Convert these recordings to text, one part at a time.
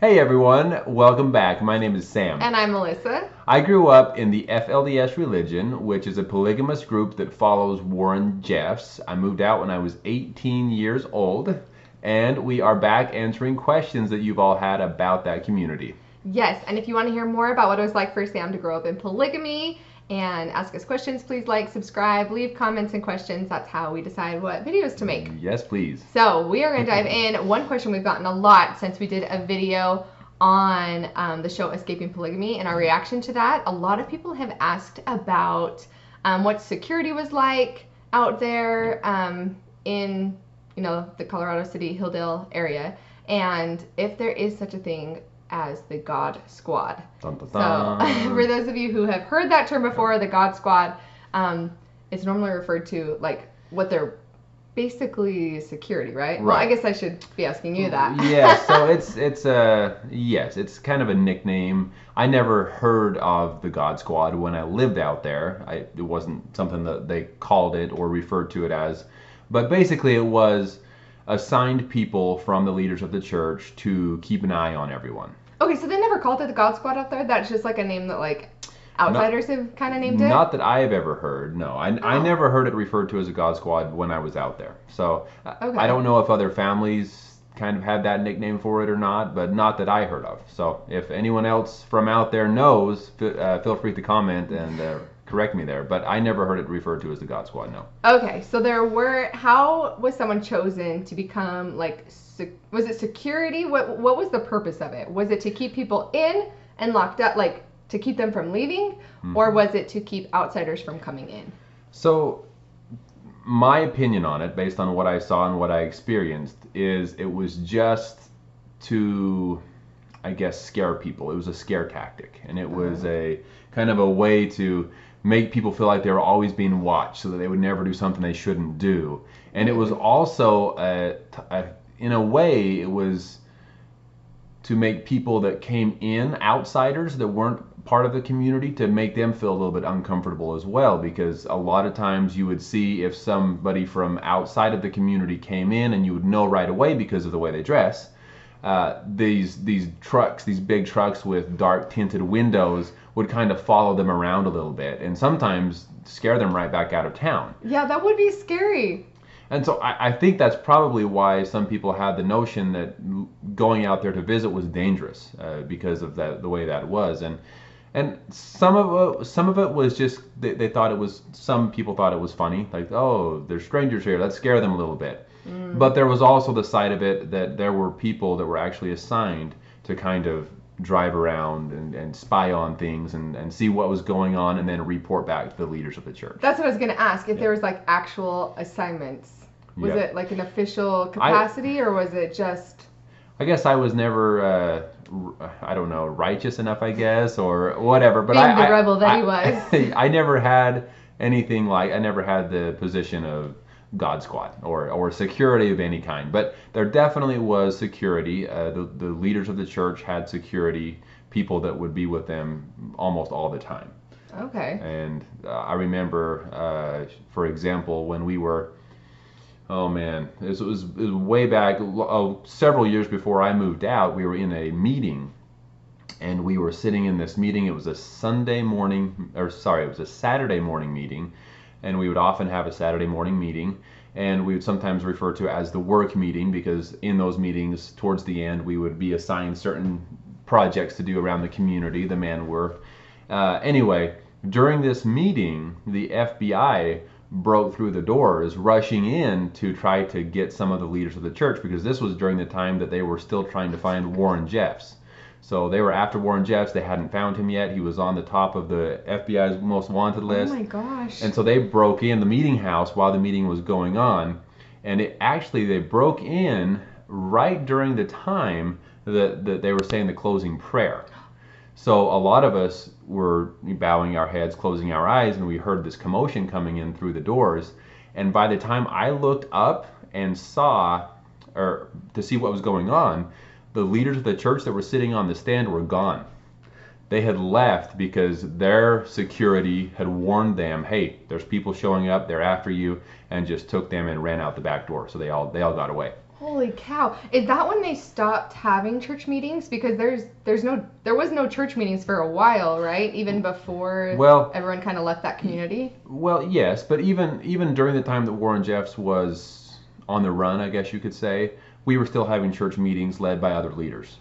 Hey everyone, welcome back. My name is Sam. And I'm Melissa. I grew up in the FLDS religion, which is a polygamous group that follows Warren Jeffs. I moved out when I was 18 years old, and we are back answering questions that you've all had about that community. Yes, and if you want to hear more about what it was like for Sam to grow up in polygamy and ask us questions, please like, subscribe, leave comments and questions. That's how we decide what videos to make. Yes, please. So we are going to dive in. One question we've gotten a lot since we did a video on um, the show Escaping Polygamy and our reaction to that. A lot of people have asked about um, what security was like out there um, in you know the Colorado City Hildale area, and if there is such a thing as the God Squad. Dun, dun, So, for those of you who have heard that term before, the God Squad, um, it's normally referred to like what they're basically security, right? Well, I guess I should be asking you that. yeah, so it's it's a yes, it's kind of a nickname. I never heard of the God Squad when I lived out there. I, it wasn't something that they called it or referred to it as, but basically it was assigned people from the leaders of the church to keep an eye on everyone. Okay, so they never called it the God Squad out there. That's just like a name that like outsiders have kind of named it. Not that I have ever heard. No, I, I Oh. never heard it referred to as a God Squad when I was out there. So I- Okay. I don't know if other families kind of had that nickname for it or not, but not that I heard of. So if anyone else from out there knows, f- uh, feel free to comment and uh, correct me there. But I never heard it referred to as the God Squad. No. Okay, so there were. How was someone chosen to become like? Sec- was it security? What What was the purpose of it? Was it to keep people in and locked up, like to keep them from leaving, Hmm. or was it to keep outsiders from coming in? So, my opinion on it, based on what I saw and what I experienced, is it was just to, I guess, scare people. It was a scare tactic, and it was a kind of a way to make people feel like they were always being watched, so that they would never do something they shouldn't do. And it was also, a, a, in a way, it was to make people that came in outsiders that weren't part of the community to make them feel a little bit uncomfortable as well because a lot of times you would see if somebody from outside of the community came in and you would know right away because of the way they dress uh, these these trucks these big trucks with dark tinted windows would kind of follow them around a little bit and sometimes scare them right back out of town. Yeah, that would be scary. and so I, I think that's probably why some people had the notion that going out there to visit was dangerous uh, because of that the way that was. And and some of it, some of it was just they, they thought it was some people thought it was funny. Like oh there's strangers here. Let's scare them a little bit but there was also the side of it that there were people that were actually assigned to kind of drive around and, and spy on things and, and see what was going on and then report back to the leaders of the church That's what I was gonna ask. If there was like actual assignments, was Yeah. it like an official capacity, or was it just? I guess I was never, uh, I don't know, righteous enough, I guess, or whatever. But Being I, the I- rebel that he I- I never had anything like, I never had the position of God Squad or, or security of any kind. But there definitely was security. Uh, the, the leaders of the church had security, people that would be with them almost all the time. Okay. And uh, I remember, uh, for example, when we were, oh man, this was, it was way back, oh, several years before I moved out. We were in a meeting, and we were sitting in this meeting. It was a Sunday morning, or sorry, it was a Saturday morning meeting, and we would often have a Saturday morning meeting. And we would sometimes refer to it as the work meeting because in those meetings, towards the end, we would be assigned certain projects to do around the community, the man work. Uh, anyway, during this meeting, the FBI broke through the doors, rushing in to try to get some of the leaders of the church because this was during the time that they were still trying to find Warren Jeffs. So they were after Warren Jeffs. They hadn't found him yet. He was on the top of the FBI's most wanted oh list. Oh my gosh. And so they broke in the meeting house while the meeting was going on. And it actually, they broke in right during the time that, that they were saying the closing prayer. So a lot of us were bowing our heads, closing our eyes, and we heard this commotion coming in through the doors. And by the time I looked up and saw, or to see what was going on, the leaders of the church that were sitting on the stand were gone they had left because their security had warned them, "Hey, there's people showing up. They're after you," and just took them and ran out the back door. So they all they all got away. Holy cow! Is that when they stopped having church meetings? Because there's there's no there was no church meetings for a while, right? Even before Well- everyone kind of left that community. Well, yes, but even even during the time that Warren Jeffs was on the run, I guess you could say, we were still having church meetings led by other leaders.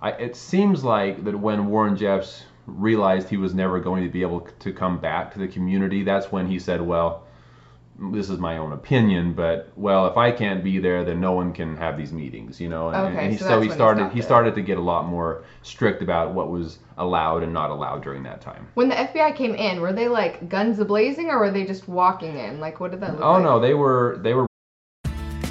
I, it seems like that when Warren Jeffs realized he was never going to be able to come back to the community, that's when he said, "Well, this is my own opinion, but well, if I can't be there, then no one can have these meetings," you know. And, Okay, and he, so so, he when he started he started to get a lot more strict about what was allowed and not allowed during that time. When the FBI came in, were they like guns a blazing, or were they just walking in? Like, what did that look Oh like? Oh no, they were they were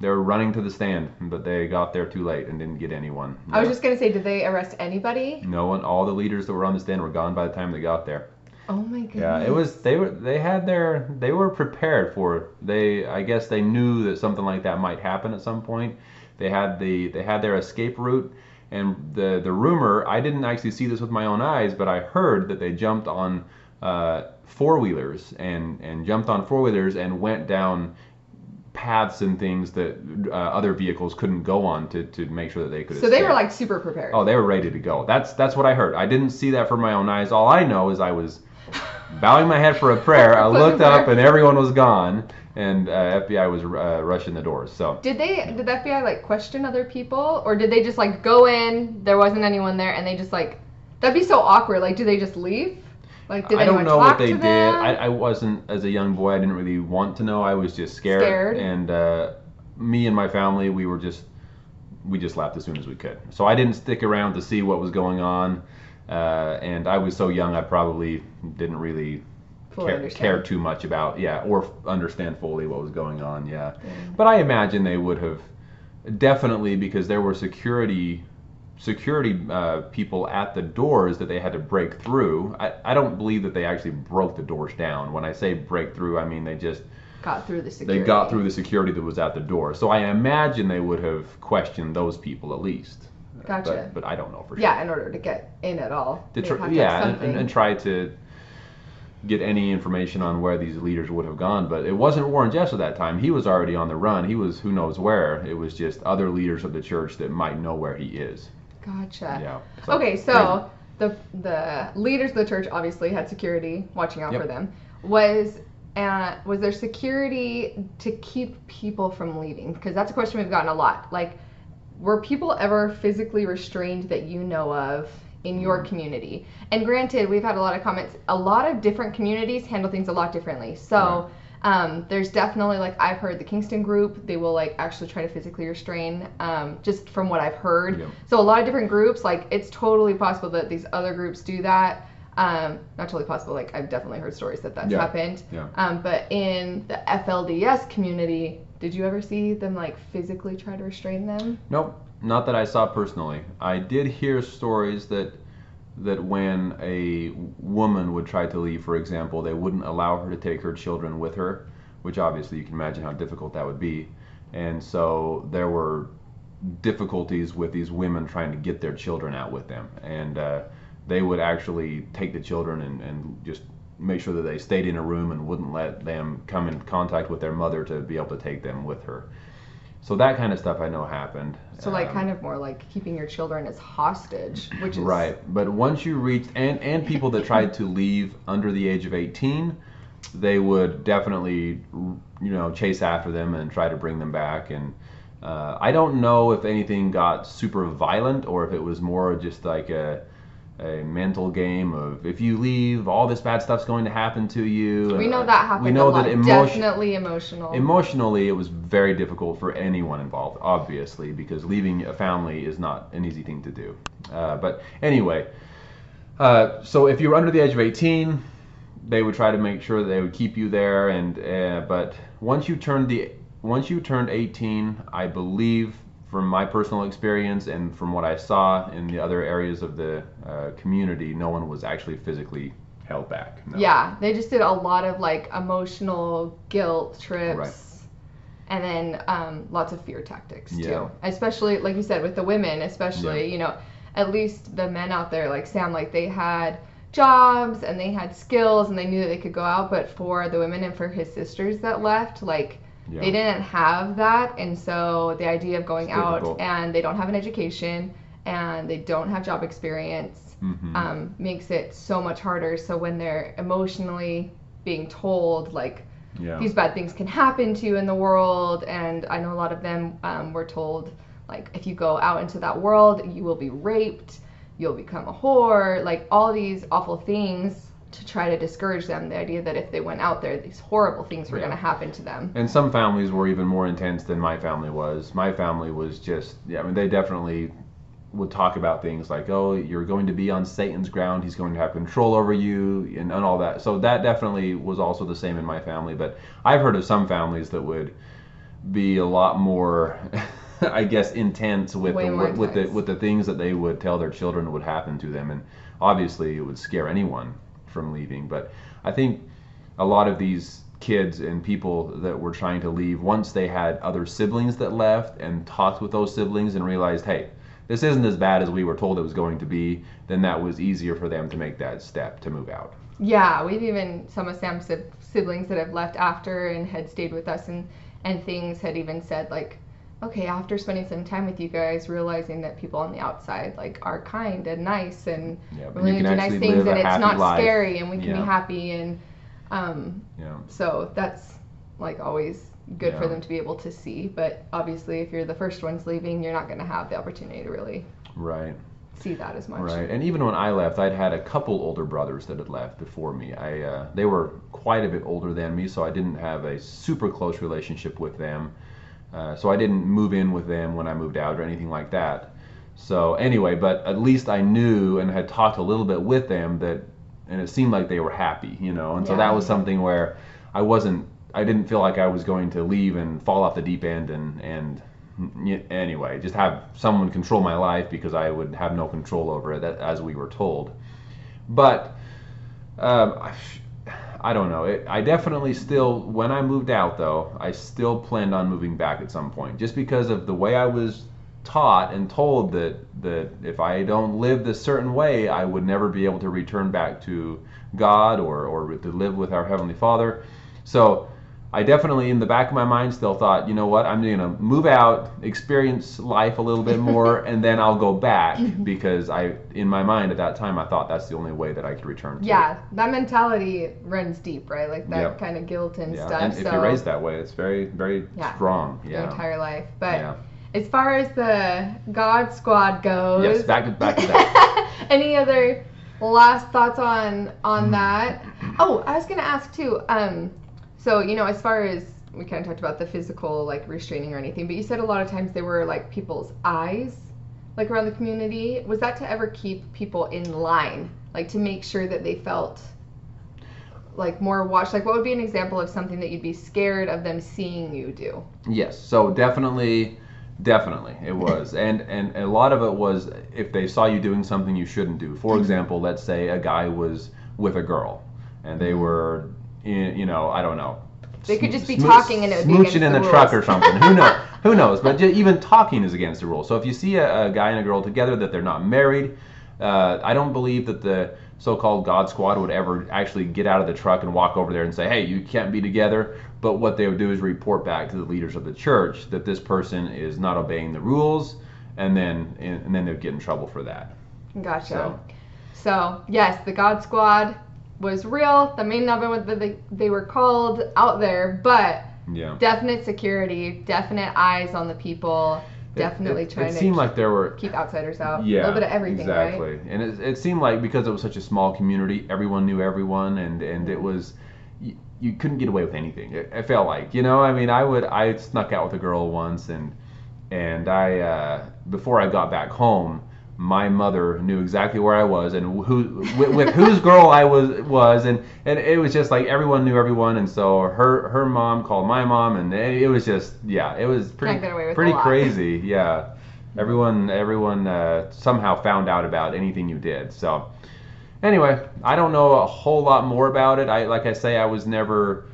They were running to the stand, but they got there too late and didn't get anyone. I was just gonna say, did they arrest anybody? no one. All the leaders that were on the stand were gone by the time they got there. Oh my goodness. Yeah, it was. They were. They had their. They were prepared for it. They. I guess they knew that something like that might happen at some point. They had the. They had their escape route, and the the rumor. I didn't actually see this with my own eyes, but I heard that they jumped on uh, four wheelers and and jumped on four wheelers and went down paths and things that uh, other vehicles couldn't go on to, to make sure that they could So they were like super prepared. Oh, they were ready to go. That's that's what I heard. I didn't see that from my own eyes. All I know is I was bowing my head for a prayer. I looked up and everyone was gone, and uh, FBI was uh, rushing the doors. So Did they? Did the FBI like question other people, or did they just like go in? There wasn't anyone there, and they just like that'd be so awkward. Like, do they just leave? Like, did I don't know what they did. I, I wasn't as a young boy. I didn't really want to know. I was just scared. Scared. And uh, me and my family, we were just we just left as soon as we could. So I didn't stick around to see what was going on. Uh, and I was so young, I probably didn't really care, care too much about yeah or f- understand fully what was going on yeah but i imagine they would have definitely because there were security security uh, people at the doors that they had to break through I, I don't believe that they actually broke the doors down when i say break through i mean they just got through the security. they got through the security that was at the door so i imagine they would have questioned those people at least Gotcha. but, but i don't know for sure Yeah, in order to get in at all. to tr- have to have yeah, and, and, and try to get any information on where these leaders would have gone. But it wasn't Warren Jeffs at that time. He was already on the run. He was who knows where. It was just other leaders of the church that might know where he is. Gotcha. Yeah. Okay, so the the leaders of the church obviously had security watching out Yep. for them. Was uh, was there security to keep people from leaving? Because that's a question we've gotten a lot. Like, were people ever physically restrained that you know of in your community? And granted, we've had a lot of comments. A lot of different communities handle things a lot differently. So. Um, there's definitely like I've heard the Kingston group they will like actually try to physically restrain um, just from what I've heard Yep. so a lot of different groups, like it's totally possible that these other groups do that. Um, not totally possible. Like I've definitely heard stories that that's Yeah. happened. Yeah. Um, but in the FLDS community, did you ever see them like physically try to restrain them? Nope, not that I saw personally. I did hear stories that that when a woman would try to leave, for example, they wouldn't allow her to take her children with her, which obviously you can imagine how difficult that would be. And so there were difficulties with these women trying to get their children out with them. And uh, they would actually take the children and, and just make sure that they stayed in a room and wouldn't let them come in contact with their mother to be able to take them with her. So that kind of stuff I know happened. So like Um, kind of more like keeping your children as hostage, which is Right, but once you reach and and people that tried to leave under the age of 18, they would definitely you know chase after them and try to bring them back. And uh, I don't know if anything got super violent or if it was more just like a a mental game of if you leave, all this bad stuff's going to happen to you. We know uh, that happened We know that emotion. Definitely emotional. Emotionally, it was very difficult for anyone involved, obviously, because leaving a family is not an easy thing to do. Uh, but anyway, uh, so if you were under the age of 18, they would try to make sure that they would keep you there. And uh, but once you turned the once you turned 18, I believe from my personal experience and from what I saw in the other areas of the uh, community, no one was actually physically held back. No. Yeah, they just did a lot of like emotional guilt trips. Right. And then um, lots of fear tactics Yeah. too, especially like you said with the women, especially Yeah. you know, at least the men out there like Sam, like they had jobs and they had skills and they knew that they could go out, but for the women and for his sisters that left, like Yeah. they didn't have that, and so the idea of going It's out difficult. and they don't have an education and they don't have job experience Mhm. um, makes it so much harder. So when they're emotionally being told like yeah. these bad things can happen to you in the world, and I know a lot of them um, were told like if you go out into that world, you will be raped, you'll become a whore, like all these awful things to try to discourage them. The idea that if they went out there, these horrible things were Yeah. going to happen to them. And some families were even more intense than my family was. My family was just, yeah, I mean, they definitely would talk about things like, oh, you're going to be on Satan's ground. He's going to have control over you and, and all that. So that definitely was also the same in my family. But I've heard of some families that would be a lot more, I guess, intense with Way the, more with, the intense. with the things that they would tell their children would happen to them. And obviously, it would scare anyone from leaving. But I think a lot of these kids and people that were trying to leave once they had other siblings that left and talked with those siblings and realized hey this isn't as bad as we were told it was going to be then that was easier for them to make that step to move out Yeah, we've even some of Sam's siblings that have left after and had stayed with us and and things had even said like, okay, after spending some time with you guys, realizing that people on the outside like are kind and nice and yeah willing to do nice things and it's not life scary and we can be happy and um, yeah so that's like always good for them to be able to see. But obviously, if you're the first ones leaving, you're not going to have the opportunity to really right see that as much. Right, and even when I left, I'd had a couple older brothers that had left before me. I uh, they were quite a bit older than me, so I didn't have a super close relationship with them. Uh, so I didn't move in with them when I moved out or anything like that. So anyway, but at least I knew and had talked a little bit with them that, and it seemed like they were happy, you know. And so that was something where I wasn't, I didn't feel like I was going to leave and fall off the deep end and and anyway, just have someone control my life because I would have no control over it, as we were told. But um, I, don't know. It, I definitely still, when I moved out though, I still planned on moving back at some point, just because of the way I was taught and told that that if I don't live this certain way, I would never be able to return back to God or or to live with our heavenly Father. So I definitely, in the back of my mind, still thought, you know what, I'm going to move out, experience life a little bit more, and then I'll go back because I, in my mind at that time, I thought that's the only way that I could return to. Yeah, that mentality runs deep, right? Like that Yep. kind of guilt and Yeah, stuff. and if so you're raised that way, it's very, very Yeah. strong. your Yeah. entire life. But yeah. as far as the God Squad goes, Yes, back to back to that. any other last thoughts on on that? Oh, I was gonna ask too. Um, so you know, as far as we kind of talked about the physical like restraining or anything, but you said a lot of times they were like people's eyes, like around the community. Was that to ever keep people in line, like to make sure that they felt like more watched? Like, what would be an example of something that you'd be scared of them seeing you do? Yes, so definitely, definitely it was, and and a lot of it was if they saw you doing something you shouldn't do. For mm-hmm. example, let's say a guy was with a girl, and they were, you know, I don't know. They could just be smoo- talking and it would be smooching against in the the, truck or something. Who knows? Who knows? But even talking is against the rules. So if you see a, a guy and a girl together that they're not married, uh, I don't believe that the so-called God Squad would ever actually get out of the truck and walk over there and say, "Hey, you can't be together." But what they would do is report back to the leaders of the church that this person is not obeying the rules, and then and then they'd get in trouble for that. Gotcha. So- So, yes, the God Squad was real. That may not be what they, they were called out there, but Yeah. definite security, definite eyes on the people, definitely it, it, trying it to seemed like there were keep outsiders out. yeah a little bit of everything, exactly right? and it, it seemed like because it was such a small community everyone knew everyone and and it was you, you couldn't get away with anything it, it felt like you know i mean i would i snuck out with a girl once and and i uh, before i got back home my mother knew exactly where I was and who with, with whose girl I was was and and it was just like everyone knew everyone and so her her mom called my mom and it, it was just yeah it was pretty Can't get away with a pretty crazy yeah. Everyone everyone uh, somehow found out about anything you did so. Anyway I don't know a whole lot more about it. I like I say I was never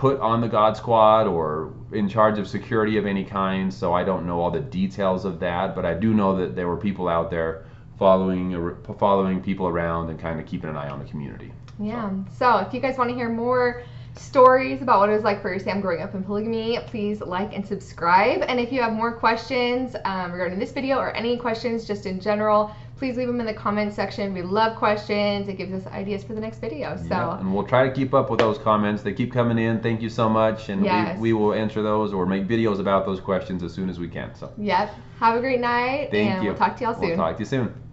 put on the God Squad or in charge of security of any kind, so I don't know all the details of that. But I do know that there were people out there following following people around and kind of keeping an eye on the community. Yeah. So if you guys want to hear more stories about what it was like for Sam growing up in polygamy, please like and subscribe. And if you have more questions um, regarding this video or any questions just in general, please leave them in the comments section. We love questions. It gives us ideas for the next video. So Yeah, and we'll try to keep up with those comments. They keep coming in. Thank you so much, and Yes. we, we will answer those or make videos about those questions as soon as we can. So yep. Have a great night, thank and you. we'll talk to y'all soon. We'll talk to you soon.